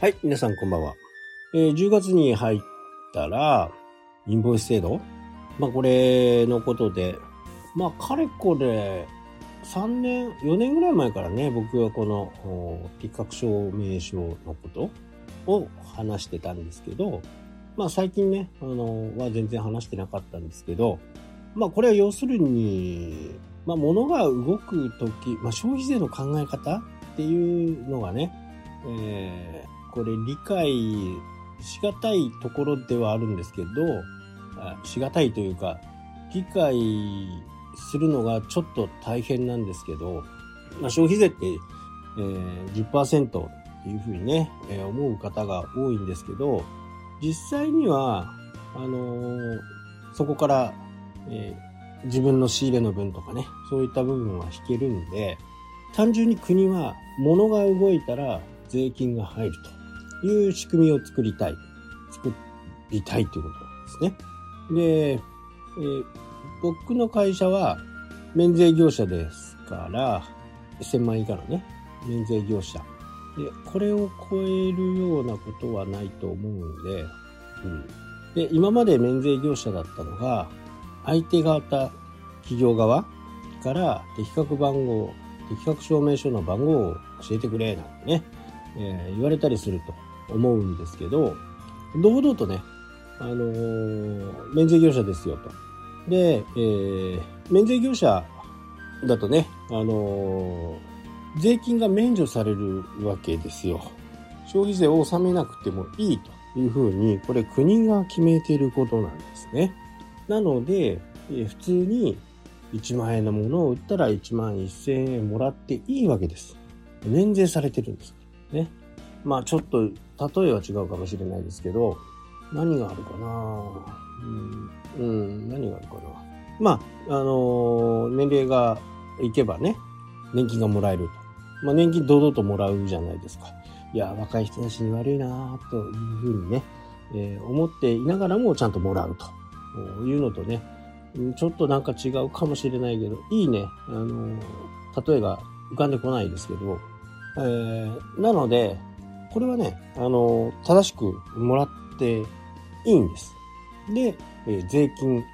はい、皆さんこんばんは。えー10月に入ったら、インボイス制度？まあこれのことで、まあかれこれ3年、4年ぐらい前からね、僕はこのお適格証明書のことを話してたんですけど、まあ最近ね、あの、は全然話してなかったんですけど、まあこれは要するに、まあ物が動くとき、まあ消費税の考え方っていうのがね、えーこれ理解しがたいところではあるんですけど、あしがたいというか、理解するのがちょっと大変なんですけど、まあ、消費税って、えー、10%っていうふうにね、えー思う方が多いんですけど、実際には、あのーそこから、えー自分の仕入れの分とかね、そういった部分は引けるんで、単純に国は物が動いたら税金が入ると。いう仕組みを作りたい。作りたいということなんですね。で、えー僕の会社は免税業者ですから、1000万以下のね、免税業者。で、これを超えるようなことはないと思うんで、うん。で、今まで免税業者だったのが、相手方、企業側から適格番号、適格証明書の番号を教えてくれ、なんてね、えー言われたりすると思うんですけど、堂々とね、あのー免税業者ですよと。で、えー免税業者だとね、あのー税金が免除されるわけですよ。消費税を納めなくてもいいというふうに、これ国が決めていることなんですね。なので、えー普通に1万円のものを売ったら1万1000円もらっていいわけです。免税されてるんです。ね。まあちょっと例えは違うかもしれないですけど、何があるかな？うん、うん、何があるかな？まあ、あのー年齢がいけばね、年金がもらえると。まあ年金堂々ともらうじゃないですか。いや、若い人たちに悪いなというふうにね、えー思っていながらもちゃんともらうと。いうのとね、ちょっとなんか違うかもしれないけど、いいね、あのー例えが浮かんでこないですけど、えーなので、これはね、あの正しくもらっていいんです。で、え税金、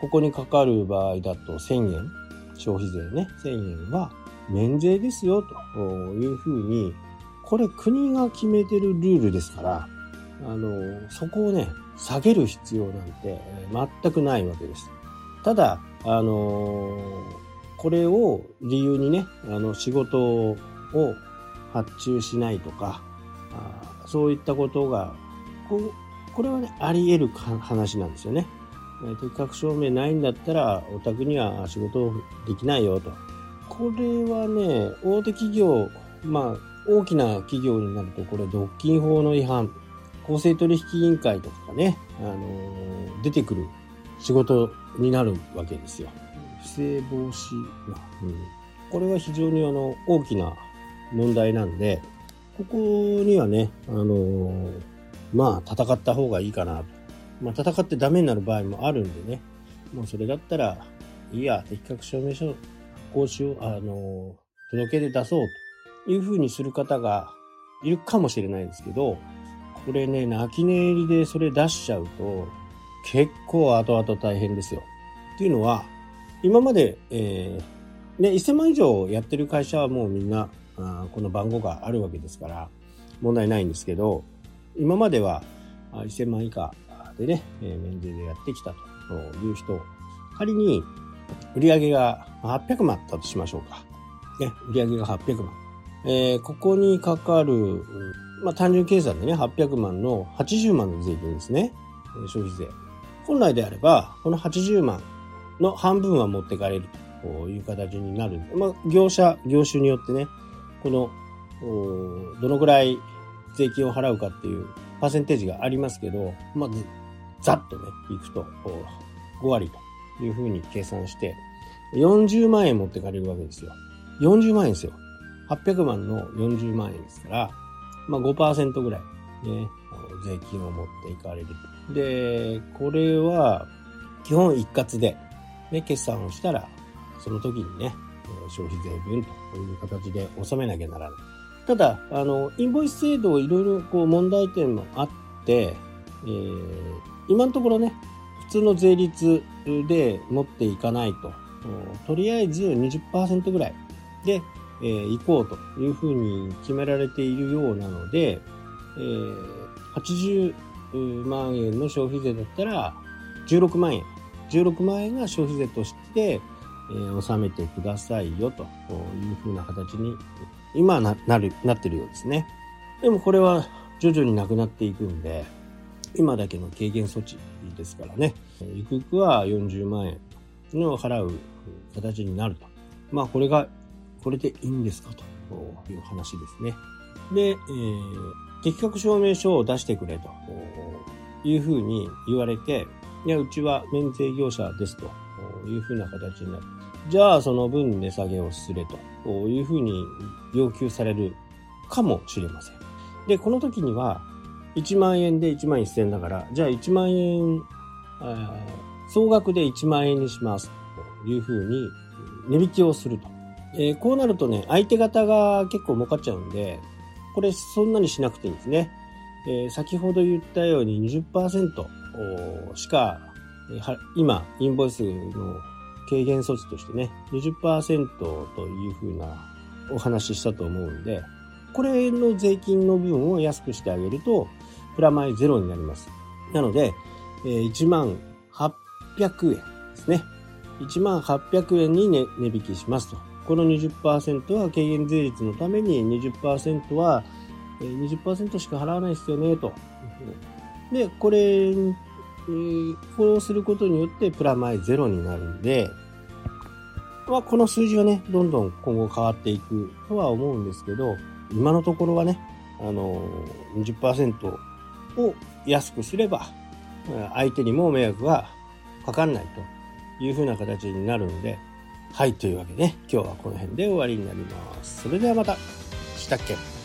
ここにかかる場合だと1000円、消費税ね、1000円は免税ですよ、というふうに、これ国が決めてるルールですから、あのそこをね、下げる必要なんて全くないわけです。ただ、あのこれを理由にね、あの、仕事を発注しないとか、そういったことが、こうこれはね、あり得るか話なんですよね。えー適格証明ないんだったら、お宅には仕事できないよと。これはね、大手企業、まあ、大きな企業になると、これ、独禁法の違反、公正取引委員会とかね、あのー出てくる仕事になるわけですよ。不正防止、まあうん、これは非常にあの大きな問題なんで、ここにはね、あのーまあ、戦った方がいいかなと。まあ、戦ってダメになる場合もあるんでね、もうそれだったら、いや、適格証明書、講習を、あのー届け出出そうというふうにする方がいるかもしれないですけど、これね、泣き寝入りでそれ出しちゃうと、結構後々大変ですよ。っていうのは、今まで、えーね、1000万以上やってる会社はもうみんな、この番号があるわけですから、問題ないんですけど、今までは1000万以下でね、免税でやってきたという人、仮に売上が800万あったとしましょうか。ね、売上が800万。えーここにかかる、まあ単純計算でね、800万の80万の税金ですね。消費税。本来であれば、この80万の半分は持ってかれるという形になる。まあ、業者、業種によってね、この、どのぐらい税金を払うかっていうパーセンテージがありますけど、まず、ざっとね、いくと、5割というふうに計算して、40万円持ってかれるわけですよ。40万円ですよ。800万の40万円ですから、まあ5%ぐらいね、税金を持っていかれる。で、これは、基本一括で、ね、決算をしたら、その時にね、消費税分という形で納めなきゃならない。ただ、あの、インボイス制度いろいろこう問題点もあって、えー、今のところね、普通の税率で持っていかないと、とりあえず20%ぐらいで、えー、行こうというふうに決められているようなので、えー、80万円の消費税だったら16万円。16万円が消費税として、えー、納めてくださいよというふうな形に今ななるなってるようですね。でもこれは徐々になくなっていくんで、今だけの軽減措置ですからね、ゆくゆくは40万円の払う形になると。まあこれが、これでいいんですかという話ですね。で、えー、適格証明書を出してくれというふうに言われて、いや、うちは免税業者ですというふうな形になる。じゃあその分値下げをすれというふうに要求されるかもしれません。で、この時には1万円で1万1000円だから、じゃあ1万円、総額で1万円にしますというふうに値引きをすると。えー、こうなるとね、相手方が結構儲かっちゃうんで、これそんなにしなくていいんですね。えー、先ほど言ったように20%しか、今、インボイスの軽減措置としてね、20%というふうなお話ししたと思うんで、これの税金の分を安くしてあげると、プラマイゼロになります。なので、え1万800円ですね。1万800円に値、値引きしますと。この20%は軽減税率のために20%は20%しか払わないですよね、と。で、これ、これをすることによってプラマイゼロになるんで、まあ、この数字はね、どんどん今後変わっていくとは思うんですけど、今のところはね、あの、20%を安くすれば、相手にも迷惑がかかんないというふうな形になるんで、はい、というわけで、ね、今日はこの辺で終わりになります。それではまた、したっけ？